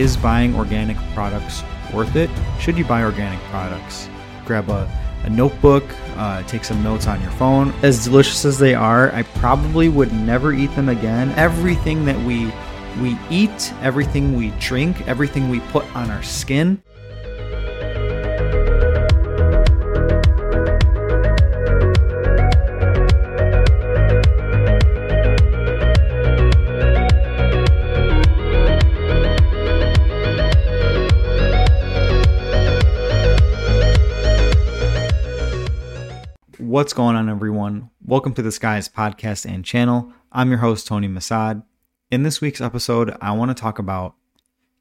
Is buying organic products worth it? Should you buy organic products? Grab a, a notebook, uh, take some notes on your phone. As delicious as they are, I probably would never eat them again. Everything that we we eat, everything we drink, everything we put on our skin What's going on, everyone? Welcome to the Skies podcast and channel. I'm your host, Tony Masad. In this week's episode, I want to talk about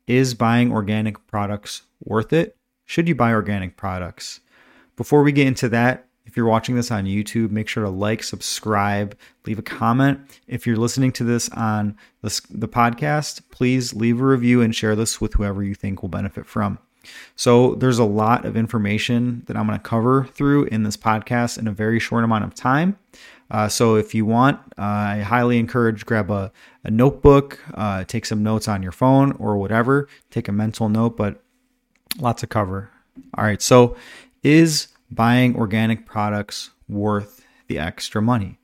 is buying organic products worth it? Should you buy organic products? Before we get into that, if you're watching this on YouTube, make sure to like, subscribe, leave a comment. If you're listening to this on the, the podcast, please leave a review and share this with whoever you think will benefit from. So there's a lot of information that I'm going to cover through in this podcast in a very short amount of time. Uh, so if you want, uh, I highly encourage grab a, a notebook, uh, take some notes on your phone or whatever, take a mental note, but lots to cover. All right. So is buying organic products worth the extra money?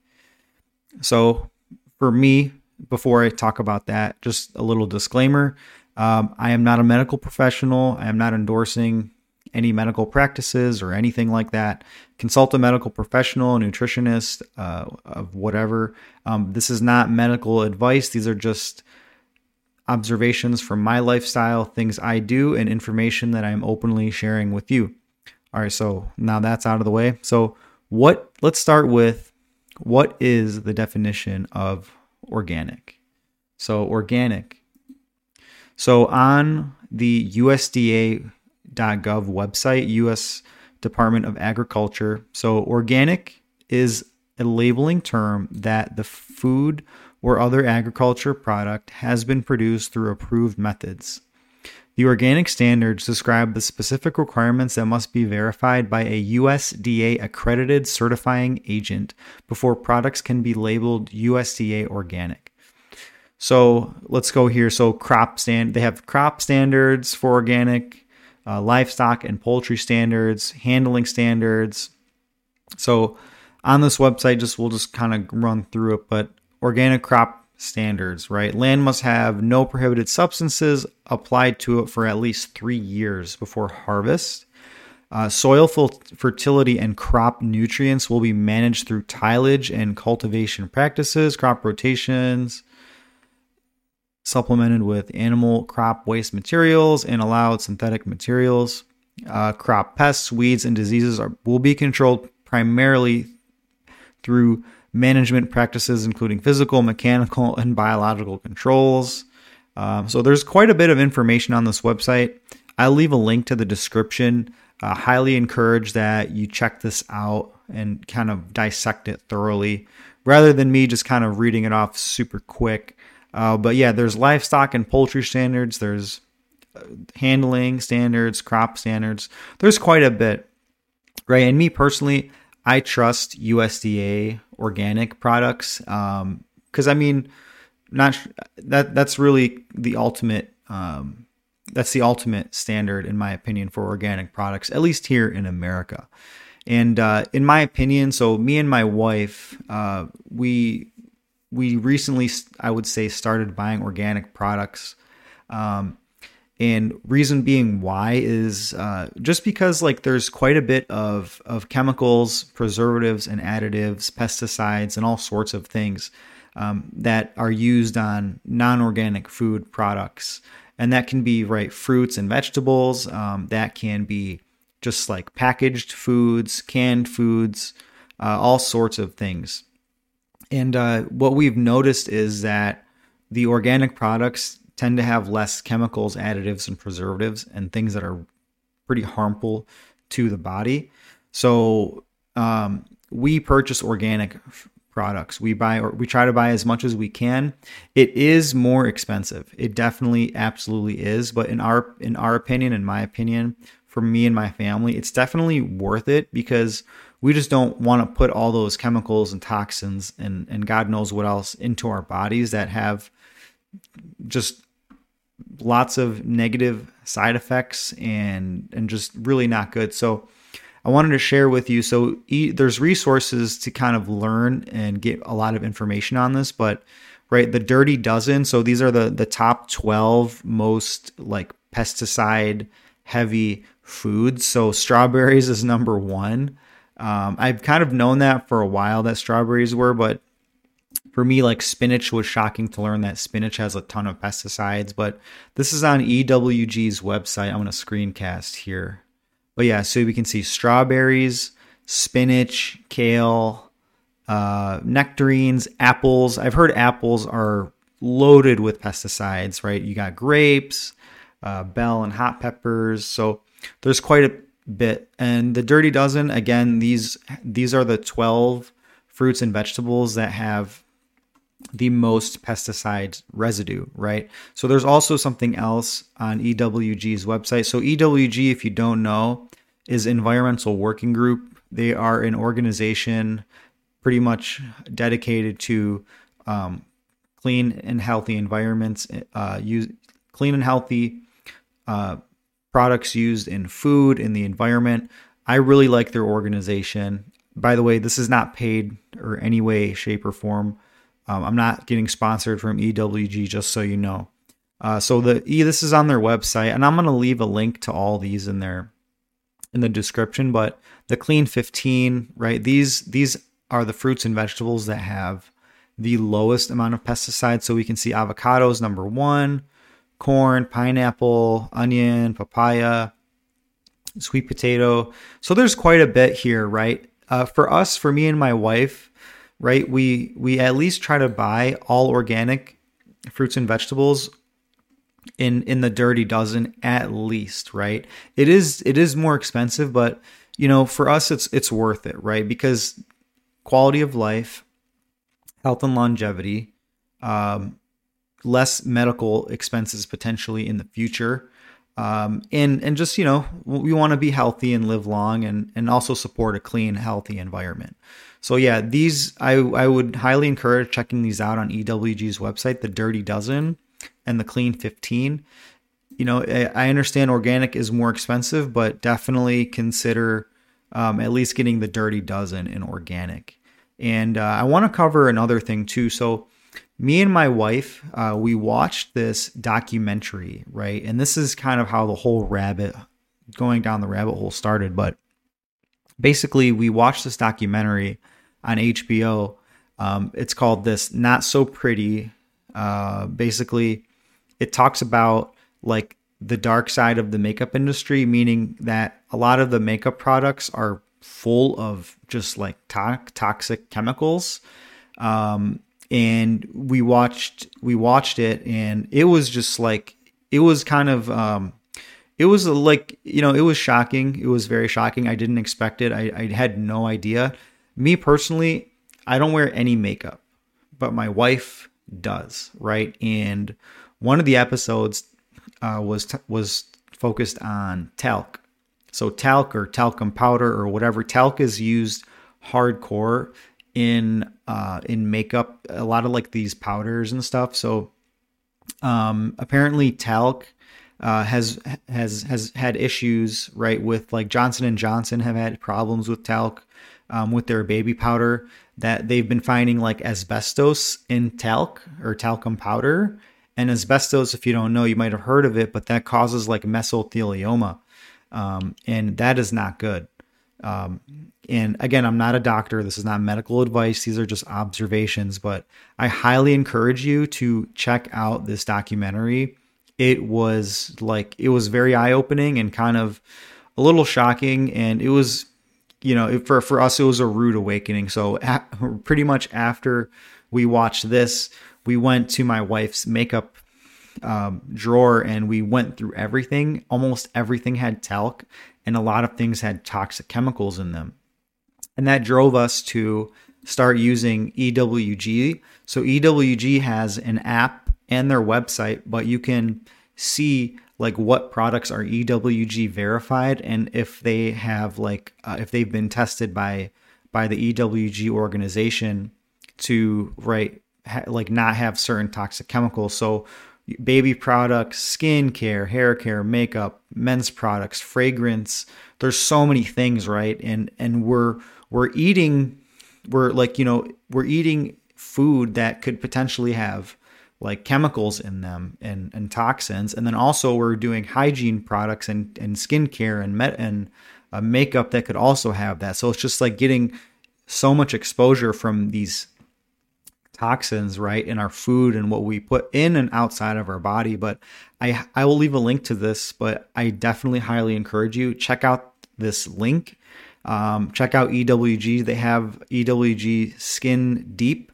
So for me, before I talk about that, just a little disclaimer. Um, I am not a medical professional. I am not endorsing any medical practices or anything like that. Consult a medical professional, a nutritionist, uh, of whatever. Um, this is not medical advice. These are just observations from my lifestyle, things I do, and information that I'm openly sharing with you. All right, so now that's out of the way. So, what? Let's start with what is the definition of organic? So, organic so on the USDA.gov website, US Department of Agriculture, so organic is a labeling term that the food or other agriculture product has been produced through approved methods. The organic standards describe the specific requirements that must be verified by a USDA accredited certifying agent before products can be labeled USDA organic. So let's go here. So crop stand, they have crop standards for organic, uh, livestock and poultry standards, handling standards. So on this website, just we'll just kind of run through it. But organic crop standards, right? Land must have no prohibited substances applied to it for at least three years before harvest. Uh, soil fertility and crop nutrients will be managed through tillage and cultivation practices, crop rotations, supplemented with animal crop waste materials and allowed synthetic materials. Uh, crop pests, weeds, and diseases are, will be controlled primarily through management practices, including physical, mechanical, and biological controls. Um, so there's quite a bit of information on this website. I'll leave a link to the description. Uh, highly encourage that you check this out and kind of dissect it thoroughly rather than me just kind of reading it off super quick. Uh, but yeah, there's livestock and poultry standards. There's uh, handling standards, crop standards. There's quite a bit, right? And me personally, I trust USDA organic products because um, I mean, not that that's really the ultimate. Um, that's the ultimate standard, in my opinion, for organic products, at least here in America. And uh, in my opinion, so me and my wife, uh, we we recently, I would say, started buying organic products. Um, and reason being why is uh, just because like there's quite a bit of of chemicals, preservatives, and additives, pesticides, and all sorts of things um, that are used on non-organic food products, and that can be right fruits and vegetables. Um, that can be just like packaged foods, canned foods, uh, all sorts of things. And uh, what we've noticed is that the organic products tend to have less chemicals, additives, and preservatives, and things that are pretty harmful to the body. So um, we purchase organic f- products. We buy or we try to buy as much as we can. It is more expensive. It definitely, absolutely is. But in our in our opinion, in my opinion, for me and my family, it's definitely worth it because we just don't want to put all those chemicals and toxins and, and God knows what else into our bodies that have just lots of negative side effects and and just really not good. So I wanted to share with you. So e- there's resources to kind of learn and get a lot of information on this, but right, the Dirty Dozen. So these are the the top 12 most like pesticide heavy foods. So strawberries is number one. Um, I've kind of known that for a while that strawberries were, but for me, like spinach was shocking to learn that spinach has a ton of pesticides. But this is on EWG's website. I'm going to screencast here. But yeah, so we can see strawberries, spinach, kale, uh, nectarines, apples. I've heard apples are loaded with pesticides, right? You got grapes, uh, bell and hot peppers. So there's quite a bit. And the Dirty Dozen, again, these these are the 12 fruits and vegetables that have the most pesticide residue, right? So there's also something else on EWG's website. So EWG, if you don't know, is Environmental Working Group. They are an organization pretty much dedicated to um, clean and healthy environments, uh, use clean and healthy uh, products used in food, in the environment. I really like their organization. By the way, this is not paid or any way, shape, or form. Um, I'm not getting sponsored from EWG, just so you know. Uh, so the this is on their website, and I'm gonna leave a link to all these in there in the description. But the Clean 15, right? These these are the fruits and vegetables that have the lowest amount of pesticides. So we can see avocados number one, corn, pineapple, onion, papaya, sweet potato. So there's quite a bit here, right? Uh, for us, for me and my wife, right? We we at least try to buy all organic fruits and vegetables in in the dirty dozen at least, right? It is it is more expensive, but you know, for us it's it's worth it, right? Because quality of life, health and longevity, um, less medical expenses potentially in the future. Um, and and just you know we want to be healthy and live long and and also support a clean healthy environment so yeah, these I I would highly encourage checking these out on EWG's website, the Dirty Dozen and the Clean 15. You know, I understand organic is more expensive, but definitely consider um, at least getting the Dirty Dozen in organic. And uh, I want to cover another thing too. So, me and my wife, uh, we watched this documentary, right? And this is kind of how the whole rabbit going down the rabbit hole started. But basically, we watched this documentary on HBO. Um, it's called this Not So Pretty. Uh, basically, it talks about like the dark side of the makeup industry, meaning that a lot of the makeup products are full of just like to- toxic chemicals. Um, and we watched we watched it, and it was just like it was kind of um, it was like you know it was shocking. It was very shocking. I didn't expect it. I, I had no idea me personally, I don't wear any makeup, but my wife does, right? And one of the episodes uh, was t- was focused on talc. So talc or talcum powder or whatever talc is used hardcore in uh, in makeup. A lot of like these powders and stuff. So um, apparently talc uh, has has has had issues right with like Johnson and Johnson have had problems with talc um, with their baby powder that they've been finding like asbestos in talc or talcum powder. And asbestos, if you don't know, you might have heard of it, but that causes like mesothelioma. Um, and that is not good. Um, and again, I'm not a doctor. This is not medical advice. These are just observations, but I highly encourage you to check out this documentary. It was like, it was very eye opening and kind of a little shocking. And it was you know, for for us, it was a rude awakening. So at, pretty much after we watched this, we went to my wife's makeup um, drawer and we went through everything. Almost everything had talc, and a lot of things had toxic chemicals in them, and that drove us to start using EWG. So EWG has an app and their website, but you can see like what products are EWG verified and if they have like uh, if they've been tested by by the EWG organization to right ha- like not have certain toxic chemicals. So baby products, skin care, hair care, makeup, men's products, fragrance. There's so many things, right? And and we're we're eating we're like, you know, we're eating food that could potentially have like chemicals in them and, and toxins. And then also we're doing hygiene products and, and skincare and met and uh, makeup that could also have that. So it's just like getting so much exposure from these toxins right in our food and what we put in and outside of our body but i i will leave a link to this but i definitely highly encourage you check out this link um, check out ewg they have ewg skin deep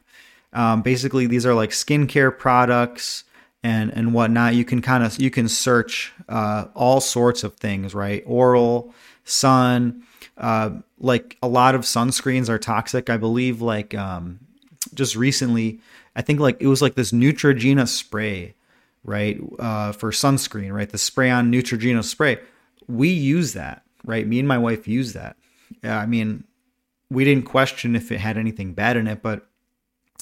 um, basically, these are like skincare products and and whatnot. You can kind of you can search uh, all sorts of things, right? Oral, sun, uh, like a lot of sunscreens are toxic. I believe, like um, just recently, I think like it was like this Neutrogena spray, right, uh, for sunscreen, right? The spray on Neutrogena spray. We use that, right? Me and my wife use that. I mean, we didn't question if it had anything bad in it, but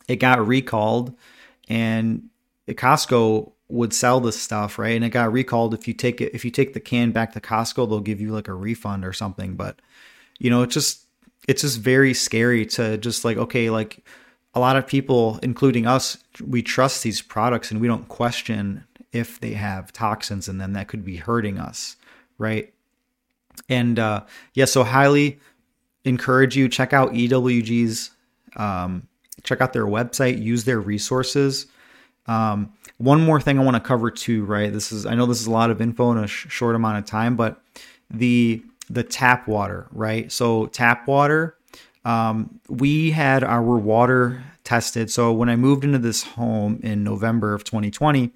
it got recalled and Costco would sell this stuff, right? And it got recalled. If you take it, if you take the can back to Costco, they'll give you like a refund or something. But you know, it's just it's just very scary to just like okay, like a lot of people, including us, we trust these products and we don't question if they have toxins in them that could be hurting us, right? And uh, yeah, so highly encourage you check out EWG's um, check out their website, use their resources. Um, one more thing I want to cover too, right? This is I know this is a lot of info in a sh- short amount of time, but the the tap water, right? So tap water, um, we had our water tested. So when I moved into this home in November of 2020,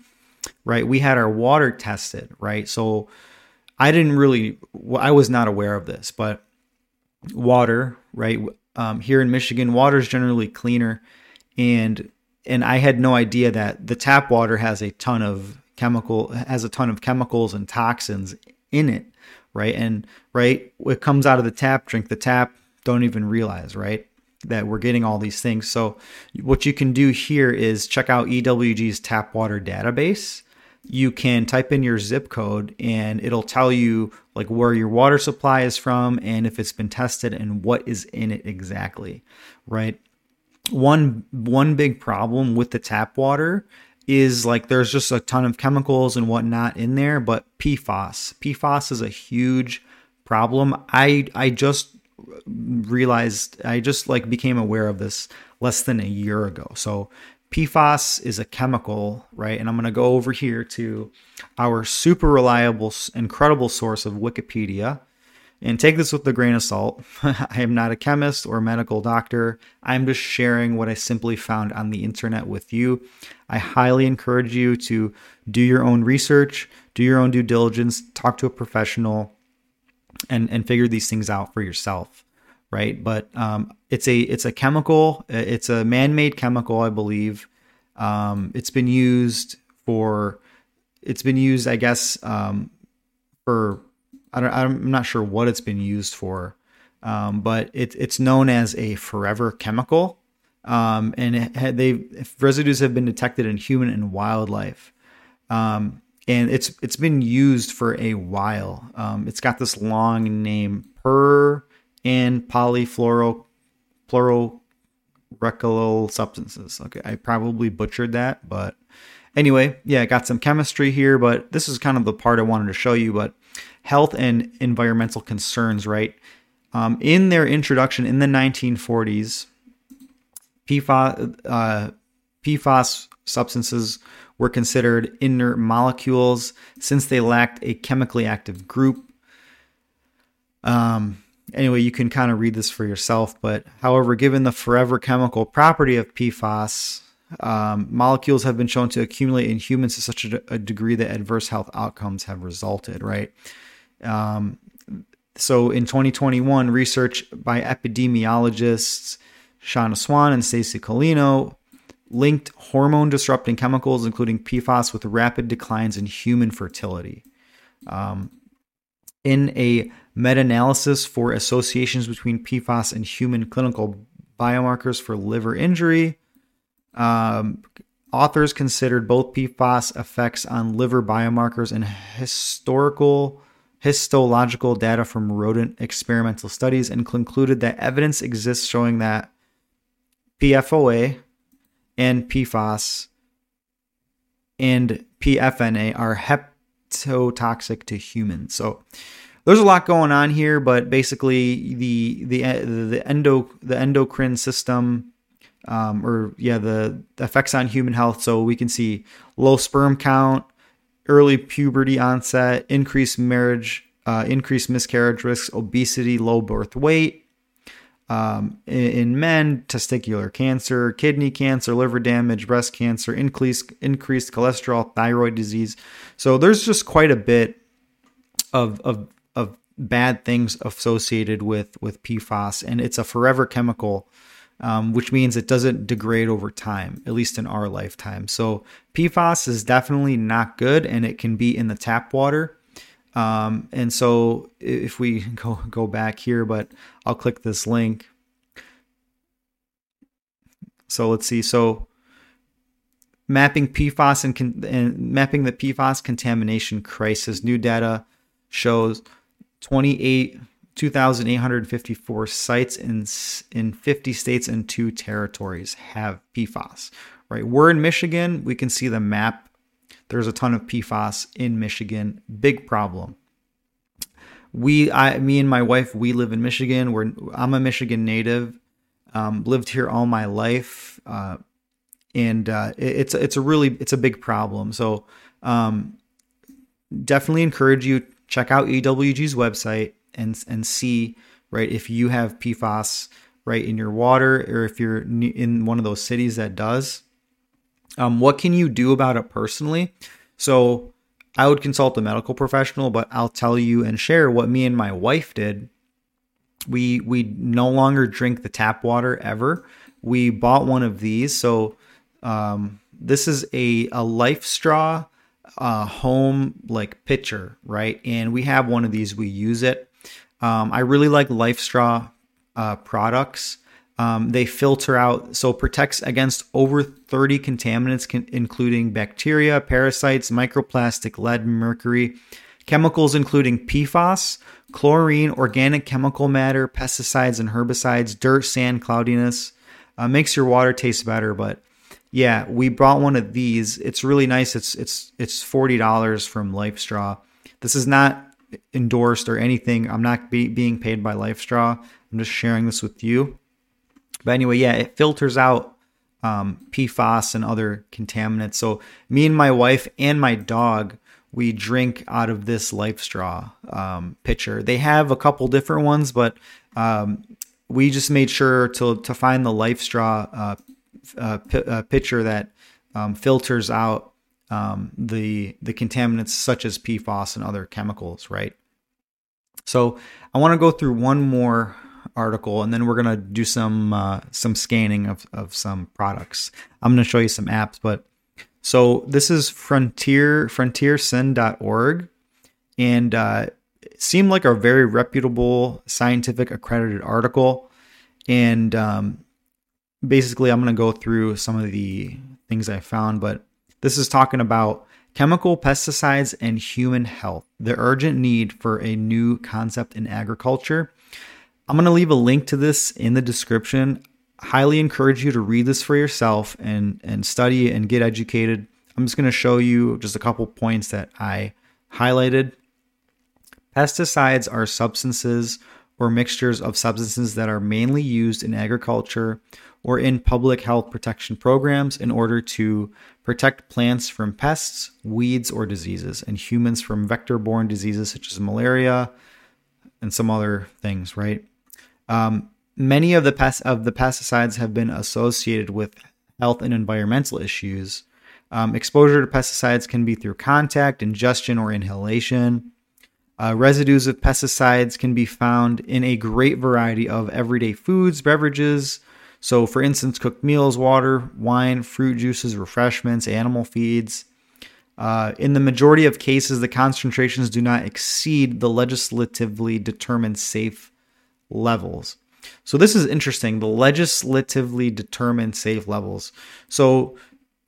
right, we had our water tested, right? So I didn't really, I was not aware of this, but water, right? um, here in Michigan, water is generally cleaner, and and I had no idea that the tap water has a ton of chemical has a ton of chemicals and toxins in it, right? And right, it comes out of the tap, drink the tap, don't even realize, right? That we're getting all these things. So, what you can do here is check out EWG's tap water database you can type in your zip code and it'll tell you like where your water supply is from and if it's been tested and what is in it exactly right? One one big problem with the tap water is like there's just a ton of chemicals and whatnot in there but pfas pfas is a huge problem. I i just realized i just like became aware of this less than a year ago. So PFAS is a chemical, right? And I'm going to go over here to our super reliable, incredible source of Wikipedia. And take this with a grain of salt. I am not a chemist or a medical doctor. I'm just sharing what I simply found on the internet with you. I highly encourage you to do your own research, do your own due diligence, talk to a professional, and, and figure these things out for yourself right? But um, it's a it's a chemical. It's a man-made chemical, I believe. Um, it's been used for. It's been used, I guess, um, for. I don't, I'm not sure what it's been used for, um, but it, it's known as a forever chemical, um, and they residues have been detected in human and wildlife. Um, and it's it's been used for a while. Um, it's got this long name per and polyfluoro substances. Okay, I probably butchered that, but anyway, yeah, I got some chemistry here, but this is kind of the part I wanted to show you. But health and environmental concerns, right? Um, in their introduction in the 1940s, PFAS, uh, PFAS substances were considered inert molecules since they lacked a chemically active group. Um, anyway, you can kind of read this for yourself. But however, given the forever chemical property of PFAS, um, molecules have been shown to accumulate in humans to such a, a degree that adverse health outcomes have resulted, right? Um, so in 2021, research by epidemiologists Shauna Swan and Stacey Colino linked hormone disrupting chemicals, including PFAS, with rapid declines in human fertility. Um, in a meta analysis for associations between PFAS and human clinical biomarkers for liver injury. Um, authors considered both PFAS effects on liver biomarkers and historical histological data from rodent experimental studies and concluded that evidence exists showing that PFOA and PFAS and PFNA are hepatotoxic to humans. So there's a lot going on here, but basically the the the endo the endocrine system um, or yeah the effects on human health. So we can see low sperm count, early puberty onset, increased marriage, uh, increased miscarriage risks, obesity, low birth weight. Um, in, in, men, testicular cancer, kidney cancer, liver damage, breast cancer, increased increased cholesterol, thyroid disease. So there's just quite a bit of of of bad things associated with with PFAS, and it's a forever chemical um, which means it doesn't degrade over time, at least in our lifetime. So PFAS is definitely not good, and it can be in the tap water. Um, and so if we go go back here, but I'll click this link. So let's see. So mapping PFAS and, con- and mapping the PFAS contamination crisis. New data shows 28 2,854 sites in in 50 states and two territories have PFAS. Right, we're in Michigan. We can see the map. There's a ton of PFAS in Michigan. Big problem. We, I, me and my wife, we live in Michigan. We're I'm a Michigan native. Um, lived here all my life, uh, and uh, it, it's it's a really it's a big problem. So um, definitely encourage you check out EWG's website and and see right if you have PFAS right in your water or if you're in one of those cities that does. Um, what can you do about it personally? So I would consult a medical professional, but I'll tell you and share what me and my wife did. We we no longer drink the tap water ever. We bought one of these. So um, this is a a LifeStraw uh, home like pitcher, right? And we have one of these. We use it. Um, I really like LifeStraw uh, products. Um, they filter out, so protects against over 30 contaminants, con- including bacteria, parasites, microplastic, lead, mercury, chemicals including PFAS, chlorine, organic chemical matter, pesticides and herbicides, dirt, sand, cloudiness. Uh, makes your water taste better, but yeah, we bought one of these. It's really nice. It's it's it's forty dollars from LifeStraw. This is not endorsed or anything. I'm not be, being paid by LifeStraw. I'm just sharing this with you. But anyway, yeah, it filters out um, PFAS and other contaminants. So me and my wife and my dog, we drink out of this LifeStraw um, pitcher. They have a couple different ones, but um, we just made sure to to find the LifeStraw uh, uh, p- uh, pitcher that um, filters out um, the the contaminants such as PFAS and other chemicals, right? So I want to go through one more article, and then we're gonna do some uh, some scanning of of some products. I'm gonna show you some apps, but so this is Frontier FrontiersIn.org, and uh, it seemed like a very reputable scientific accredited article, and um, basically I'm gonna go through some of the things I found, but this is talking about chemical pesticides and human health, the urgent need for a new concept in agriculture. I'm going to leave a link to this in the description. Highly encourage you to read this for yourself and and study and get educated. I'm just going to show you just a couple points that I highlighted. Pesticides are substances or mixtures of substances that are mainly used in agriculture or in public health protection programs in order to protect plants from pests, weeds, or diseases, and humans from vector borne diseases such as malaria and some other things, right? Um, many of the pest of the pesticides have been associated with health and environmental issues. Um, exposure to pesticides can be through contact, ingestion, or inhalation. Uh, residues of pesticides can be found in a great variety of everyday foods, beverages. So, for instance, cooked meals, water, wine, fruit juices, refreshments, animal feeds. Uh, in the majority of cases, the concentrations do not exceed the legislatively determined safe levels. So, this is interesting the legislatively determined safe levels. So,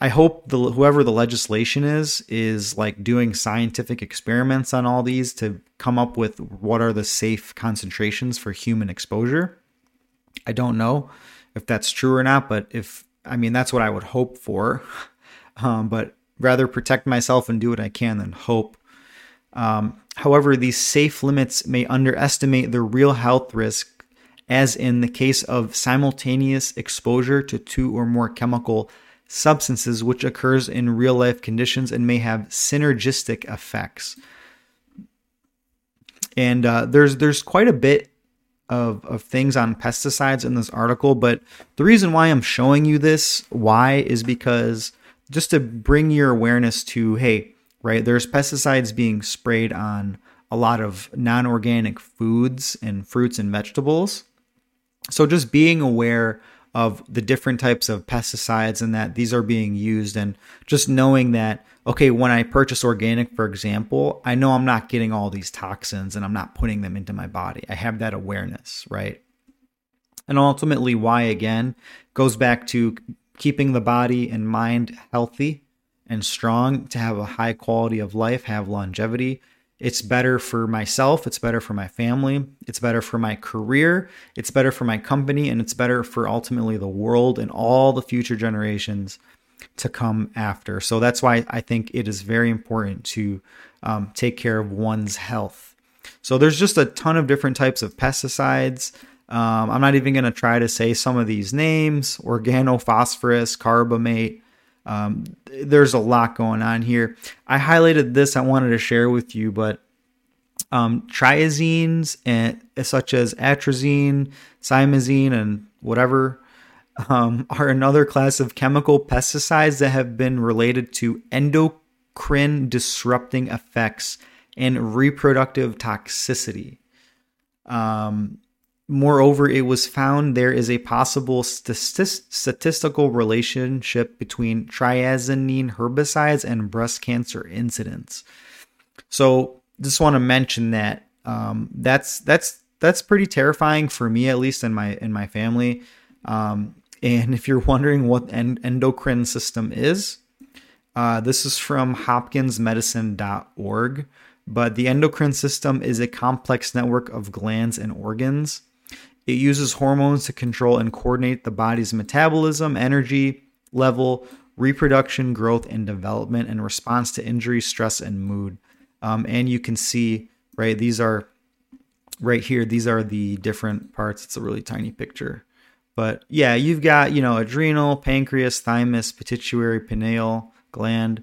I hope the whoever the legislation is is like doing scientific experiments on all these to come up with what are the safe concentrations for human exposure. I don't know if that's true or not, but if I mean that's what I would hope for. Um, but rather protect myself and do what I can than hope. Um, however, these safe limits may underestimate the real health risk, as in the case of simultaneous exposure to two or more chemical substances, which occurs in real life conditions and may have synergistic effects. And uh, there's there's quite a bit of, of things on pesticides in this article, but the reason why I'm showing you this, why, is because just to bring your awareness to, hey, right, there's pesticides being sprayed on a lot of non organic foods and fruits and vegetables. So just being aware of the different types of pesticides and that these are being used and just knowing that okay when i purchase organic for example i know i'm not getting all these toxins and i'm not putting them into my body i have that awareness right and ultimately why again goes back to keeping the body and mind healthy and strong to have a high quality of life have longevity it's better for myself. It's better for my family. It's better for my career. It's better for my company. And it's better for ultimately the world and all the future generations to come after. So that's why I think it is very important to um, take care of one's health. So there's just a ton of different types of pesticides. Um, I'm not even going to try to say some of these names organophosphorus, carbamate, um, there's a lot going on here. I highlighted this I wanted to share with you, but um, triazines and such as atrazine, simazine, and whatever um, are another class of chemical pesticides that have been related to endocrine disrupting effects and reproductive toxicity. Um, Moreover, it was found there is a possible statistical relationship between triazine herbicides and breast cancer incidence. So, just want to mention that um, that's that's that's pretty terrifying for me, at least in my in my family. Um, and if you're wondering what endocrine system is, uh, this is from HopkinsMedicine.org. But the endocrine system is a complex network of glands and organs it uses hormones to control and coordinate the body's metabolism, energy level, reproduction, growth, and development in response to injury, stress, and mood. Um, and you can see, right, these are right here, these are the different parts. It's a really tiny picture. But yeah, you've got, you know, adrenal, pancreas, thymus, pituitary, pineal gland,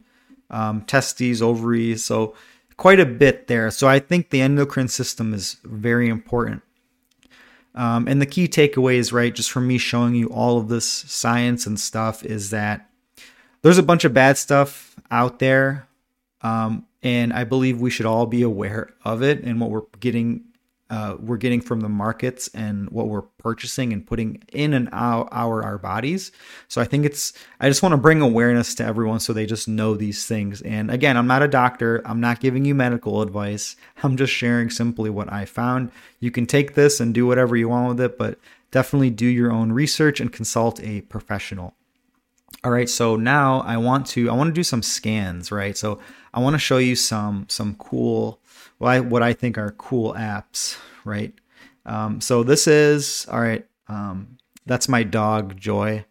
um, testes, ovaries. So quite a bit there. So I think the endocrine system is very important. Um, and the key takeaways, right, just from me showing you all of this science and stuff, is that there's a bunch of bad stuff out there. Um, and I believe we should all be aware of it and what we're getting uh, we're getting from the markets and what we're purchasing and putting in and out our, our bodies. So I think it's, I just want to bring awareness to everyone so they just know these things. And again, I'm not a doctor, I'm not giving you medical advice. I'm just sharing simply what I found. You can take this and do whatever you want with it, but definitely do your own research and consult a professional. All right, so now I want to I want to do some scans, right? So I want to show you some some cool what I, what I think are cool apps, right? Um, so this is all right. Um, that's my dog Joy.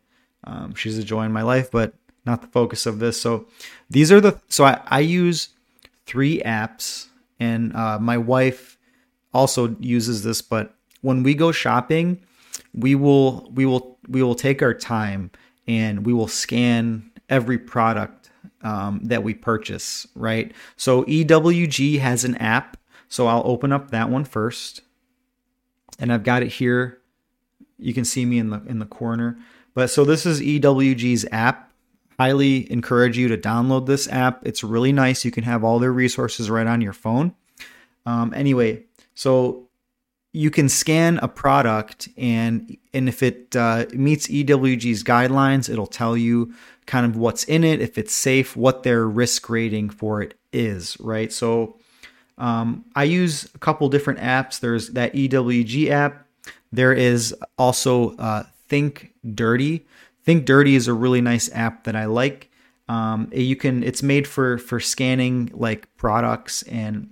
Um, she's a joy in my life, but not the focus of this. So these are the so I, I use three apps, and uh, my wife also uses this. But when we go shopping, we will we will we will take our time and we will scan every product um, that we purchase, right? So EWG has an app. So I'll open up that one first. And I've got it here. You can see me in the in the corner. But so this is EWG's app. Highly encourage you to download this app. It's really nice. You can have all their resources right on your phone. Um, anyway, so you can scan a product and and if it uh, meets EWG's guidelines, it'll tell you kind of what's in it, if it's safe, what their risk rating for it is, right? So um, I use a couple different apps. There's that EWG app. There is also uh, Think Dirty. Think Dirty is a really nice app that I like. Um, you can it's made for for scanning like products and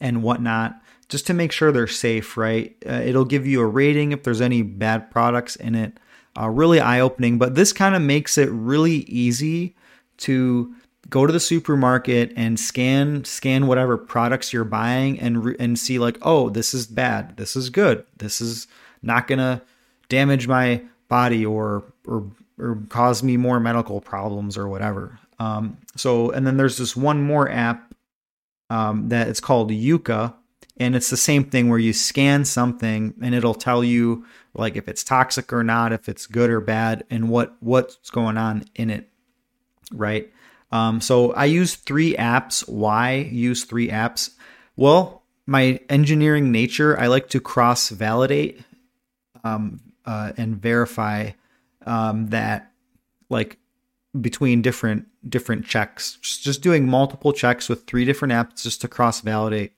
and whatnot just to make sure they're safe, right? Uh, it'll give you a rating if there's any bad products in it. Uh, really eye opening, but this kind of makes it really easy to go to the supermarket and scan scan whatever products you're buying and re- and see like oh this is bad this is good this is not gonna damage my body or or or cause me more medical problems or whatever um, so and then there's this one more app um, that it's called Yuka and it's the same thing where you scan something and it'll tell you like if it's toxic or not if it's good or bad and what what's going on in it right um, so I use three apps. Why use three apps? Well, my engineering nature, I like to cross validate um, uh, and verify um, that, like between different different checks. Just, just doing multiple checks with three different apps just to cross validate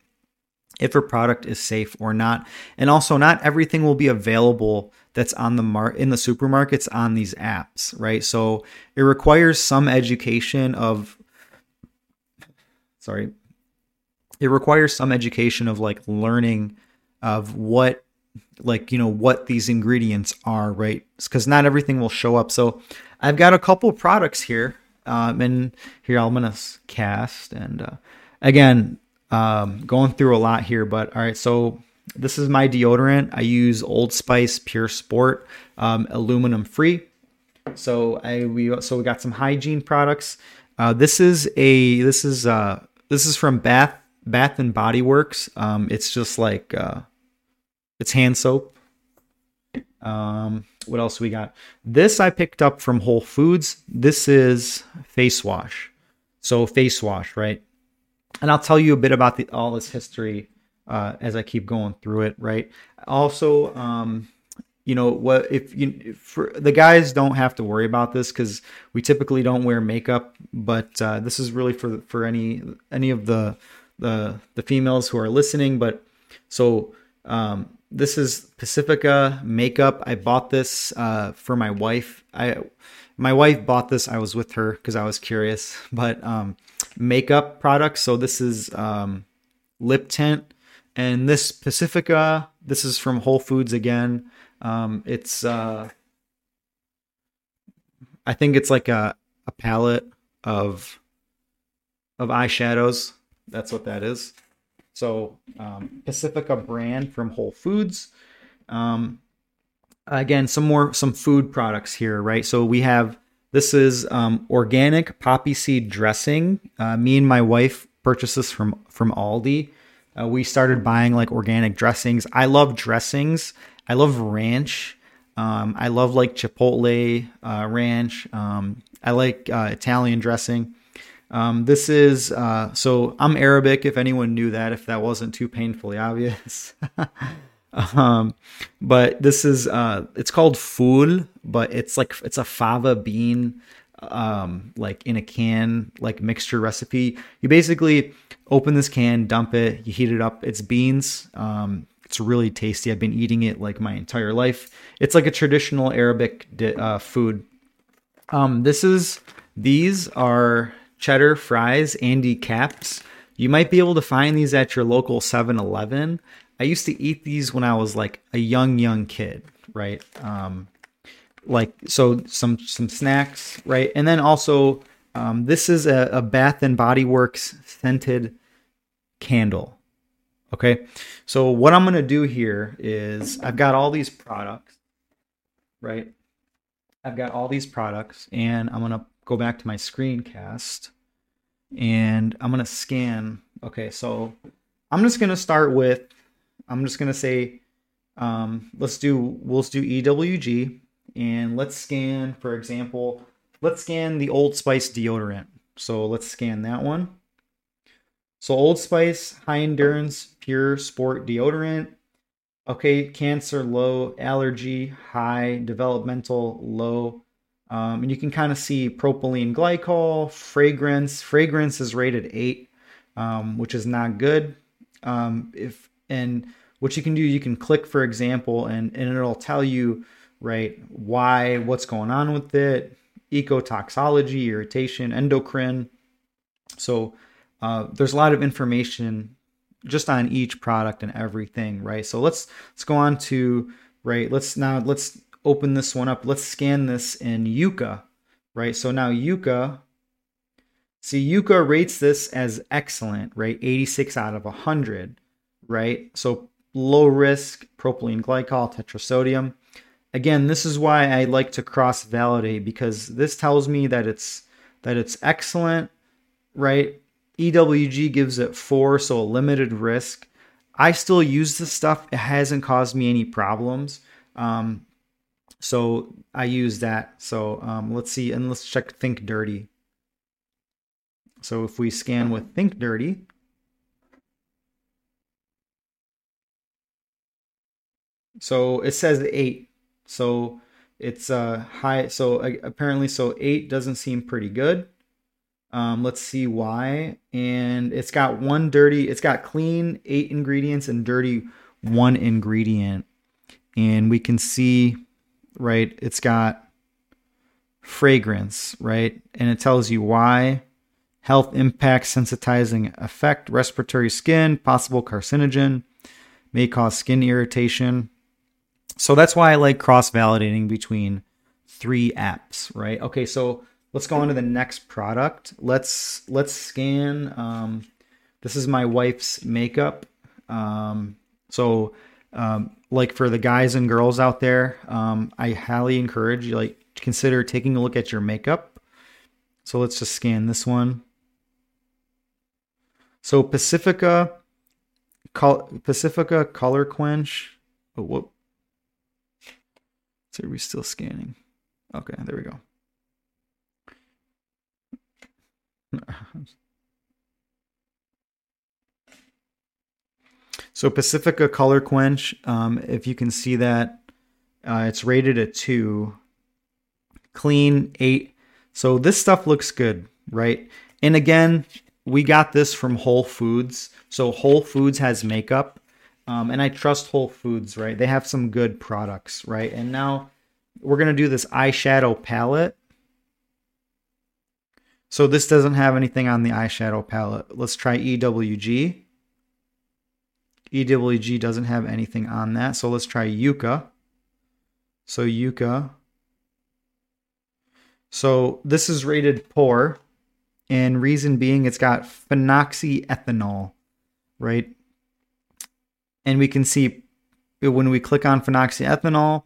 if a product is safe or not. And also, not everything will be available that's on the mar- in the supermarkets on these apps, right? So it requires some education of sorry. It requires some education of like learning of what like you know what these ingredients are, right? Cuz not everything will show up. So I've got a couple products here um, and here I'm gonna cast and uh, again um, going through a lot here, but all right. So this is my deodorant. I use Old Spice Pure Sport, um, aluminum free. So I we so we got some hygiene products. Uh, this is a this is uh this is from Bath Bath and Body Works. Um, it's just like uh, it's hand soap. Um, what else we got? This I picked up from Whole Foods. This is face wash. So face wash, right? And I'll tell you a bit about the, all this history uh, as I keep going through it. Right. Also, um, you know what? If you for the guys don't have to worry about this because we typically don't wear makeup, but uh, this is really for for any any of the the the females who are listening. But so um, this is Pacifica makeup. I bought this uh, for my wife. I my wife bought this. I was with her because I was curious. But um, makeup products. So this is um, lip tint and this Pacifica, this is from Whole Foods again. Um, it's, uh, I think it's like a, a palette of, of eyeshadows. That's what that is. So, um, Pacifica brand from Whole Foods. Um, again, some more, some food products here, right? So we have, this is, um, organic poppy seed dressing. Uh, me and my wife purchased this from, from Aldi. Uh, we started buying like organic dressings. I love dressings. I love ranch. Um, I love like chipotle uh, ranch. Um, I like uh, Italian dressing. Um, this is uh, so I'm Arabic. If anyone knew that, if that wasn't too painfully obvious. um, but this is uh, it's called ful, but it's like it's a fava bean um, like in a can like mixture recipe. You basically open this can, dump it, you heat it up. It's beans. Um, it's really tasty. I've been eating it like my entire life. It's like a traditional Arabic di- uh, food. Um, this is these are cheddar fries, Andy Capp's. You might be able to find these at your local 7-Eleven. I used to eat these when I was like a young young kid, right? Um, like so some some snacks, right? And then also um, this is a, a Bath and Body Works scented candle. Okay, so what I'm gonna do here is I've got all these products, right? I've got all these products, and I'm gonna go back to my screencast, and I'm gonna scan. Okay, so I'm just gonna start with. I'm just gonna say, um, let's do let's do EWG, and let's scan, for example, let's scan the Old Spice deodorant. So let's scan that one. So Old Spice high endurance pure sport deodorant. Okay, cancer low, allergy high, developmental low. Um, and you can kind of see propylene glycol, fragrance. Fragrance is rated eight, um, which is not good. Um, if and what you can do, you can click, for example, and and it'll tell you right why, what's going on with it, ecotoxology, irritation, endocrine. So uh, there's a lot of information just on each product and everything, right? So let's let's go on to right. Let's now let's open this one up. Let's scan this in Yuka, right? So now Yuka, see Yuka rates this as excellent, right? 86 out of 100, right? So low risk propylene glycol tetrasodium. Again, this is why I like to cross validate because this tells me that it's that it's excellent, right? EWG gives it 4, so a limited risk. I still use this stuff. It hasn't caused me any problems. Um, so I use that. So um, let's see, and let's check Think Dirty. So if we scan with Think Dirty, so it says eight. So it's uh high. So apparently, so eight doesn't seem pretty good. Um, let's see why. And it's got one dirty. It's got clean eight ingredients and dirty one ingredient. And we can see right? It's got fragrance, right? And it tells you why health impact, sensitizing effect, respiratory skin, possible carcinogen, may cause skin irritation. So that's why I like cross validating between three apps, right? Okay, so let's go on to the next product. Let's let's scan. Um, this is my wife's makeup. Um, so um, like for the guys and girls out there, um, I highly encourage you like consider taking a look at your makeup. So let's just scan this one. So Pacifica, Col- Pacifica Color Quench. Oh, whoop. So are we still scanning? Okay, there we go. So Pacifica Color Quench, um, if you can see that, uh, it's rated a two. Clean eight. So this stuff looks good, right? And again, we got this from Whole Foods. So Whole Foods has makeup, um, and I trust Whole Foods, right? They have some good products, right? And now we're gonna do this eyeshadow palette. So this doesn't have anything on the eyeshadow palette. Let's try EWG. EWG doesn't have anything on that. So let's try Yuka. So Yuka. So this is rated poor. And reason being it's got phenoxyethanol, right? And we can see when we click on phenoxyethanol,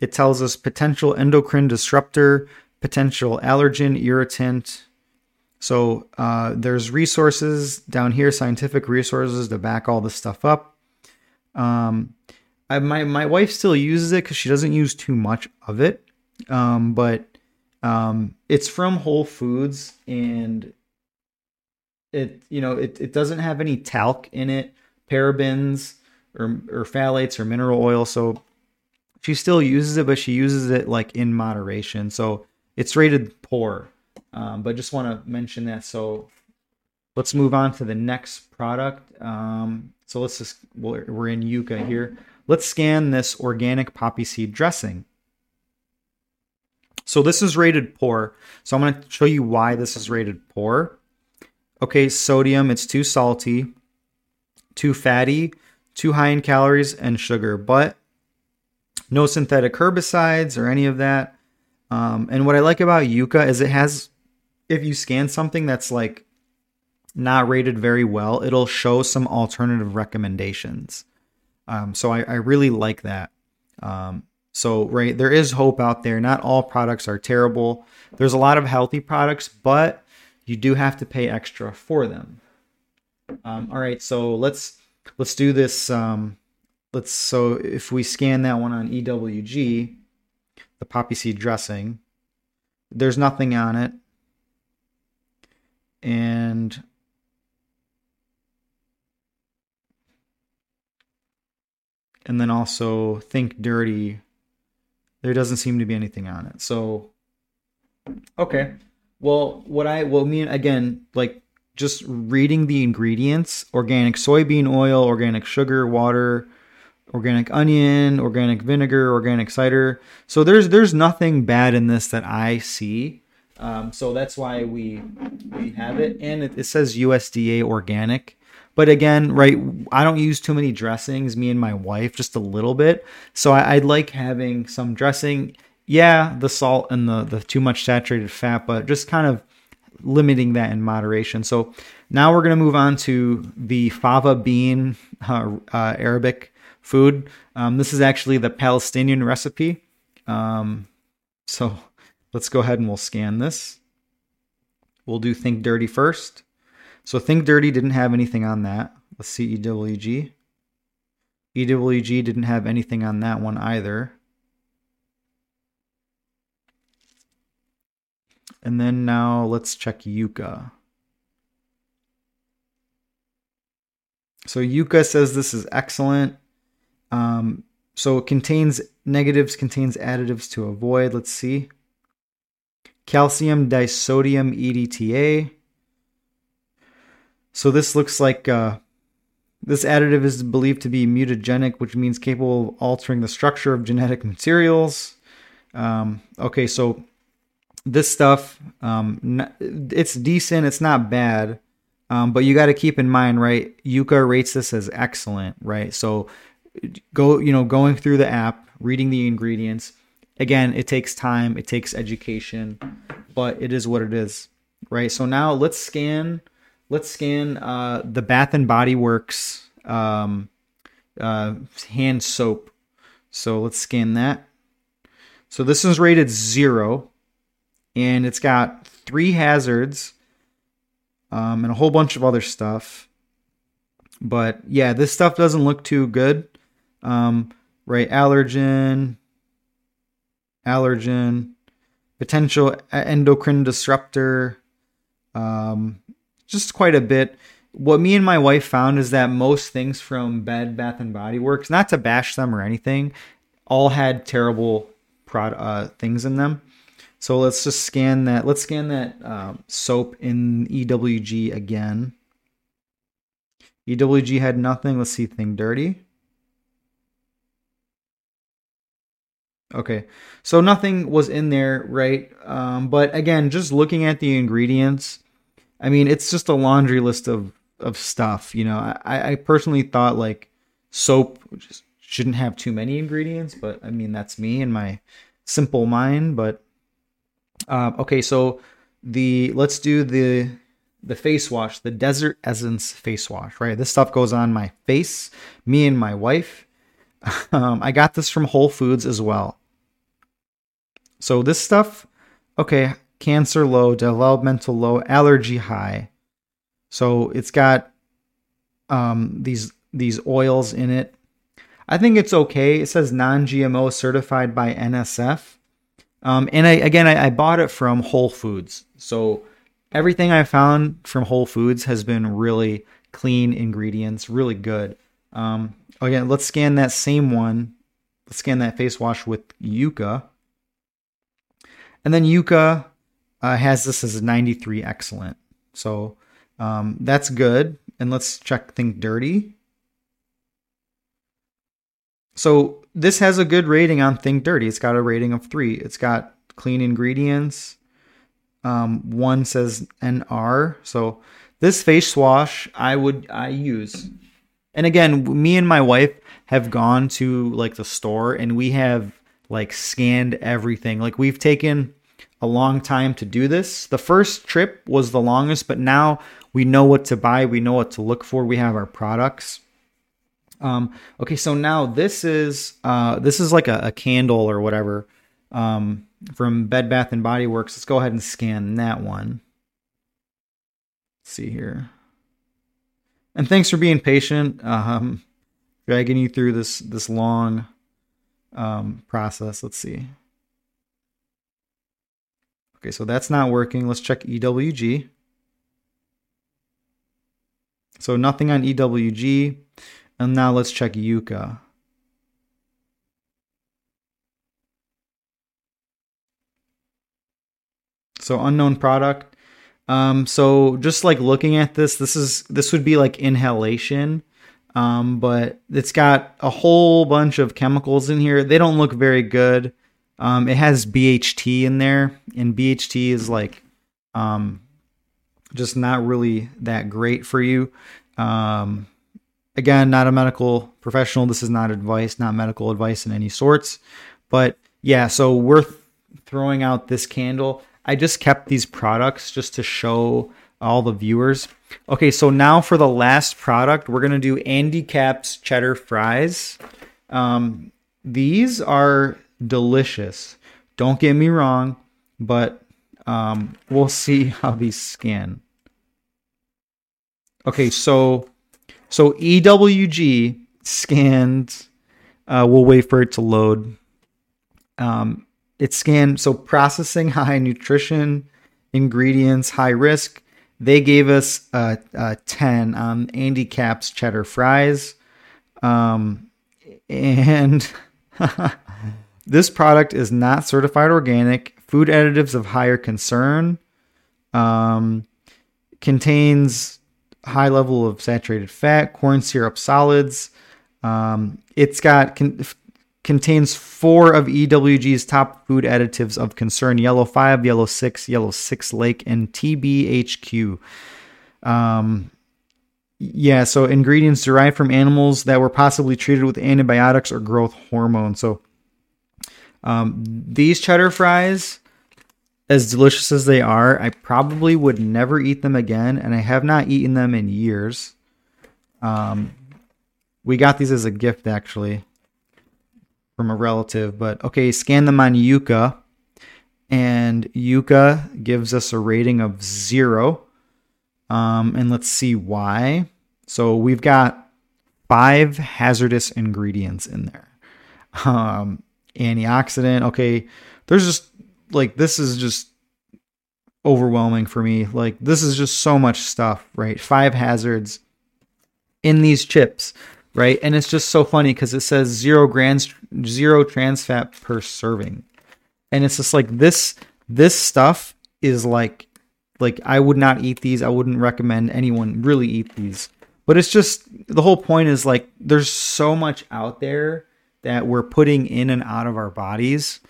it tells us potential endocrine disruptor, potential allergen, irritant, so uh, there's resources down here, scientific resources to back all this stuff up. Um, I, my my wife still uses it because she doesn't use too much of it, um, but um, it's from Whole Foods and it you know it, it doesn't have any talc in it, parabens or or phthalates or mineral oil. So she still uses it, but she uses it like in moderation. So it's rated poor. Um, but just want to mention that. So let's move on to the next product. Um, so let's just, we're, we're in Yuka here. Let's scan this organic poppy seed dressing. So this is rated poor. So I'm going to show you why this is rated poor. Okay, sodium, it's too salty, too fatty, too high in calories and sugar, but no synthetic herbicides or any of that. Um, and what I like about Yuka is it has if you scan something that's like not rated very well, it'll show some alternative recommendations. Um, so I, I, really like that. Um, so right, there is hope out there. Not all products are terrible. There's a lot of healthy products, but you do have to pay extra for them. Um, all right, so let's let's do this. Um, let's so if we scan that one on EWG, the poppy seed dressing, there's nothing on it. And and then also think dirty. There doesn't seem to be anything on it. So okay. Well what i well mean again like just reading the ingredients organic soybean oil organic sugar water organic onion organic vinegar organic cider so there's there's nothing bad in this that i see Um, so that's why we we have it, and it, it says USDA organic. But again, right, I don't use too many dressings. Me and my wife, just a little bit. So I, I like having some dressing. Yeah, the salt and the the too much saturated fat, but just kind of limiting that in moderation. So now we're going to move on to the fava bean uh, uh, Arabic food. Um, this is actually the Palestinian recipe. Um, so let's go ahead and we'll scan this. We'll do Think Dirty first. So Think Dirty didn't have anything on that. Let's see EWG. EWG didn't have anything on that one either. And then now let's check Yuka. So Yuka says this is excellent. Um, so it contains negatives, contains additives to avoid. Let's see. Calcium disodium EDTA. So this looks like uh, this additive is believed to be mutagenic, which means capable of altering the structure of genetic materials. Um, okay, so this stuff, um, it's decent. It's not bad. Um, but you got to keep in mind, right? Yuka rates this as excellent, right? So go, you know, going through the app, reading the ingredients. Again, it takes time, it takes education, but it is what it is, right? So now let's scan, let's scan uh, the Bath and Body Works um, uh, hand soap. So let's scan that. So this is rated zero, and it's got three hazards um, and a whole bunch of other stuff. But yeah, this stuff doesn't look too good. Um, right, allergen, allergen, potential endocrine disruptor, um, just quite a bit. What me and my wife found is that most things from Bed Bath and Body Works, not to bash them or anything, all had terrible prod uh, things in them. So let's just scan that. Let's scan that um, soap in EWG again. EWG had nothing. Let's see Think Dirty. Okay, so nothing was in there, right? Um, but again, just looking at the ingredients, I mean, it's just a laundry list of of stuff. You know, I, I personally thought like soap just shouldn't have too many ingredients, but I mean that's me and my simple mind. But uh, okay, so the let's do the the face wash, the Desert Essence face wash, right? This stuff goes on my face, me and my wife. Um, I got this from Whole Foods as well. So this stuff, okay, cancer low, developmental low, allergy high. So it's got um, these these oils in it. I think it's okay. It says non-GMO certified by NSF. Um, and I again, I, I bought it from Whole Foods. So everything I found from Whole Foods has been really clean ingredients, really good. Um, again, let's scan that same one. Let's scan that face wash with Yuka. And then Yuka uh, has this as a 93 excellent. So um, that's good. And let's check Think Dirty. So this has a good rating on Think Dirty. It's got a rating of three. It's got clean ingredients. Um, one says NR. So this face wash I would I use. And again, me and my wife have gone to like the store and we have like scanned everything. Like we've taken a long time to do this. The first trip was the longest, but now we know what to buy, we know what to look for. We have our products. Um, okay, so now this is uh, this is like a, a candle or whatever um, from Bed Bath and Body Works. Let's go ahead and scan that one. Let's see here. And thanks for being patient, um, dragging you through this this long um, process. Let's see. Okay, so that's not working. Let's check EWG. So nothing on EWG. And now let's check Yuka. So unknown product. Um, so just like looking at this, this is this would be like inhalation. Um, but it's got a whole bunch of chemicals in here. They don't look very good. Um, it has BHT in there, and BHT is like um, just not really that great for you. Um, again, not a medical professional. This is not advice, not medical advice in any sorts. But yeah, so we're th- throwing out this candle. I just kept these products just to show all the viewers. Okay, so now for the last product, we're gonna do Andy Capp's cheddar fries. Um, these are delicious. Don't get me wrong, but um, we'll see how these scan. Okay, so so EWG scanned. Uh, we'll wait for it to load. Um, it scanned so processing high nutrition ingredients high risk. They gave us a, a ten on Andy Capp's cheddar fries, um, and this product is not certified organic. Food additives of higher concern. Um, contains high level of saturated fat, corn syrup solids. Um, it's got con- contains four of EWG's top food additives of concern: yellow five, yellow six, yellow six lake, and TBHQ. Um, yeah, so ingredients derived from animals that were possibly treated with antibiotics or growth hormone. So um, these cheddar fries as delicious as they are, I probably would never eat them again, and I have not eaten them in years. Um, we got these as a gift actually from a relative, but okay, scan them on Yuka, and Yuka gives us a rating of zero. Um, and let's see why. So we've got five hazardous ingredients in there. Um, antioxidant. Okay, there's just like this is just overwhelming for me. Like this is just so much stuff, right? Five hazards in these chips, right? And it's just so funny because it says zero grams, zero trans fat per serving, and it's just like this. This stuff is like, like I would not eat these. I wouldn't recommend anyone really eat these. But it's just the whole point is like there's so much out there that we're putting in and out of our bodies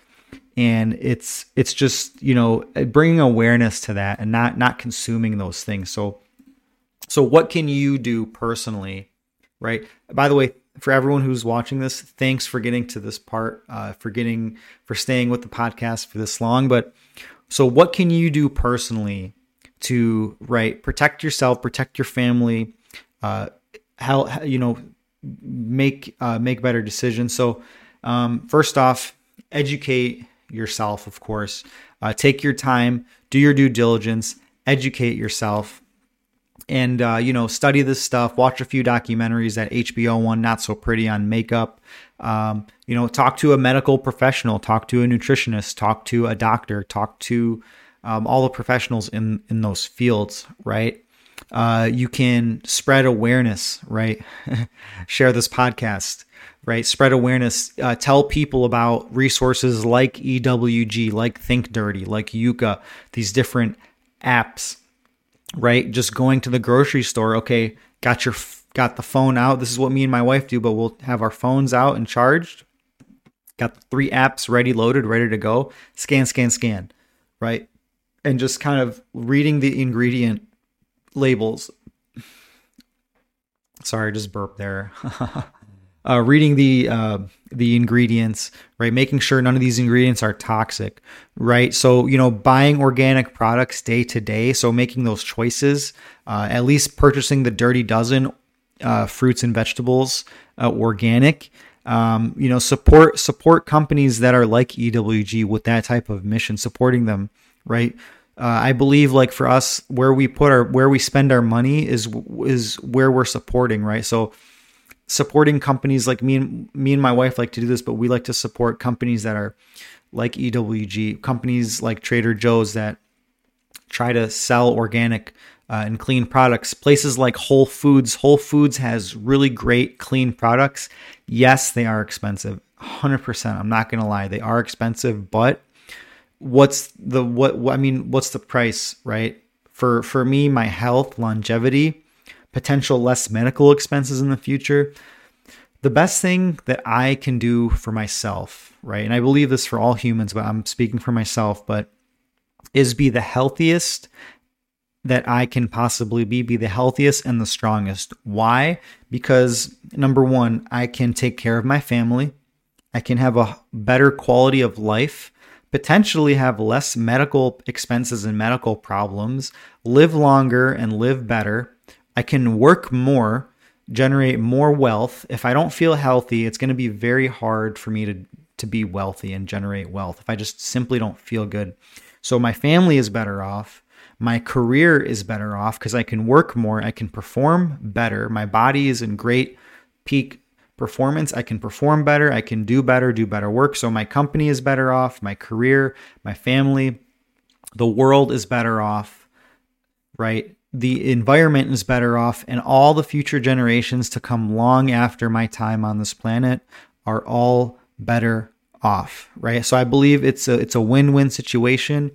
and it's it's just you know bringing awareness to that and not not consuming those things. So so what can you do personally right? By the way for everyone who's watching this thanks for getting to this part uh, for getting for staying with the podcast for this long. But so what can you do personally to right protect yourself protect your family uh how you know make uh, make better decisions? So um, first off educate yourself, of course. Uh, take your time, do your due diligence, educate yourself, and uh, you know study this stuff. Watch a few documentaries. That HBO one, not so pretty on makeup. Um, you know, talk to a medical professional, talk to a nutritionist, talk to a doctor, talk to um, all the professionals in in those fields, right? Uh, you can spread awareness, right? Share this podcast right? Spread awareness. Uh, tell people about resources like EWG, like Think Dirty, like Yuka, these different apps, right? Just going to the grocery store. Okay, got your got the phone out. This is what me and my wife do, but we'll have our phones out and charged. Got the three apps ready, loaded, ready to go. Scan, scan, scan, right? And just kind of reading the ingredient labels. Sorry, just burp there. uh, reading the uh, the ingredients, right? Making sure none of these ingredients are toxic, right? So you know, buying organic products day to day. So making those choices, uh, at least purchasing the Dirty Dozen uh, fruits and vegetables uh, organic. Um, you know, support support companies that are like EWG with that type of mission, supporting them, right? Uh, I believe like for us, where we put our where we spend our money is is where we're supporting, right? So supporting companies like me and me and my wife like to do this, but we like to support companies that are like EWG, companies like Trader Joe's that try to sell organic uh, and clean products. Places like Whole Foods, Whole Foods has really great clean products. Yes, they are expensive. 100%. I'm not going to lie. They are expensive, but what's the what, what I mean, what's the price, right? For for me, my health, longevity, potential less medical expenses in the future. the best thing that I can do for myself, right? And I believe this for all humans, but I'm speaking for myself, but is be the healthiest that I can possibly be, be the healthiest and the strongest. Why? Because number one, I can take care of my family. I can have a better quality of life, potentially have less medical expenses and medical problems, live longer and live better. I can work more, generate more wealth. If I don't feel healthy, it's going to be very hard for me to, to be wealthy and generate wealth if I just simply don't feel good. So my family is better off. My career is better off because I can work more. I can perform better. My body is in great peak performance. I can perform better. I can do better, do better work. So my company is better off. My career, my family, the world is better off, right? The environment is better off. And all the future generations to come long after my time on this planet are all better off, right? So I believe it's a it's a win-win situation.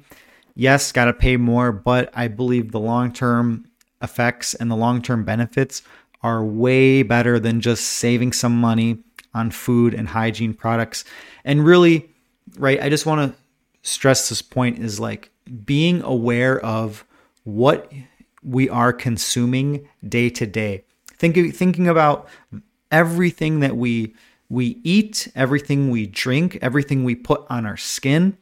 Yes, got to pay more, but I believe the long-term effects and the long-term benefits are way better than just saving some money on food and hygiene products. And really, right, I just want to stress this point is like being aware of what we are consuming day to day. Thinking thinking about everything that we we eat, everything we drink, everything we put on our skin,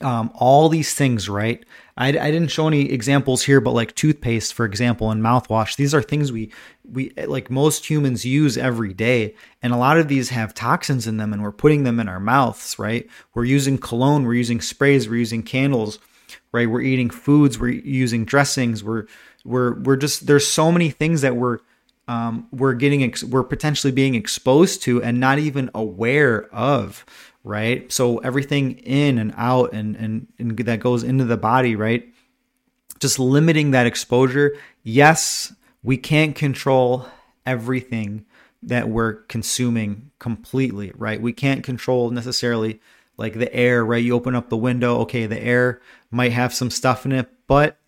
um, all these things, right? I, I didn't show any examples here, but like toothpaste, for example, and mouthwash, these are things we we like most humans use every day, and a lot of these have toxins in them, and we're putting them in our mouths, right? We're using cologne, we're using sprays, we're using candles, right? We're eating foods, we're using dressings, we're we're we're just there's so many things that we're um, we're getting ex- we're potentially being exposed to and not even aware of right? So everything in and out and, and and that goes into the body right? Just limiting that exposure. Yes we can't control everything that we're consuming completely right? We can't control necessarily like the air right? You open up the window okay the air might have some stuff in it but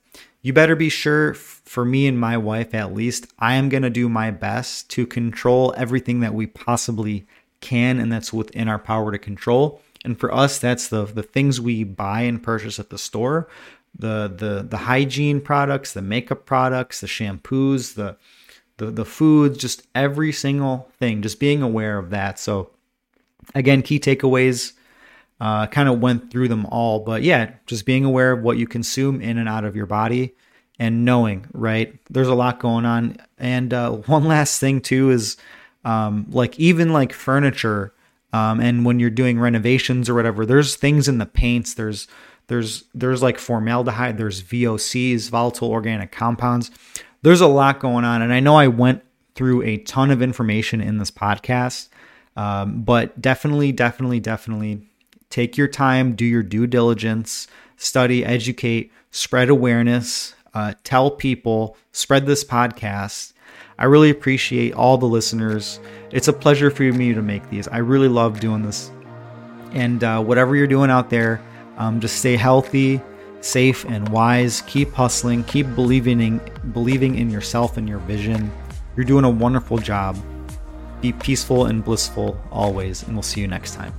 you better be sure for me and my wife at least, I am going to do my best to control everything that we possibly can and that's within our power to control. And for us, that's the the things we buy and purchase at the store, the the the hygiene products, the makeup products, the shampoos, the the the foods, just every single thing, just being aware of that. So again, key takeaways uh, kind of went through them all, but yeah, just being aware of what you consume in and out of your body and knowing, right? There's a lot going on. And uh, one last thing too is um, like even like furniture, um, and when you're doing renovations or whatever, there's things in the paints. There's there's there's like formaldehyde. There's VOCs, volatile organic compounds. There's a lot going on, and I know I went through a ton of information in this podcast, um, but definitely, definitely, definitely take your time, do your due diligence, study, educate, spread awareness, uh, tell people, spread this podcast. I really appreciate all the listeners. It's a pleasure for me to make these. I really love doing this. And uh, whatever you're doing out there, um, just stay healthy, safe, and wise. Keep hustling. Keep believing in, believing in yourself and your vision. You're doing a wonderful job. Be peaceful and blissful always, and we'll see you next time.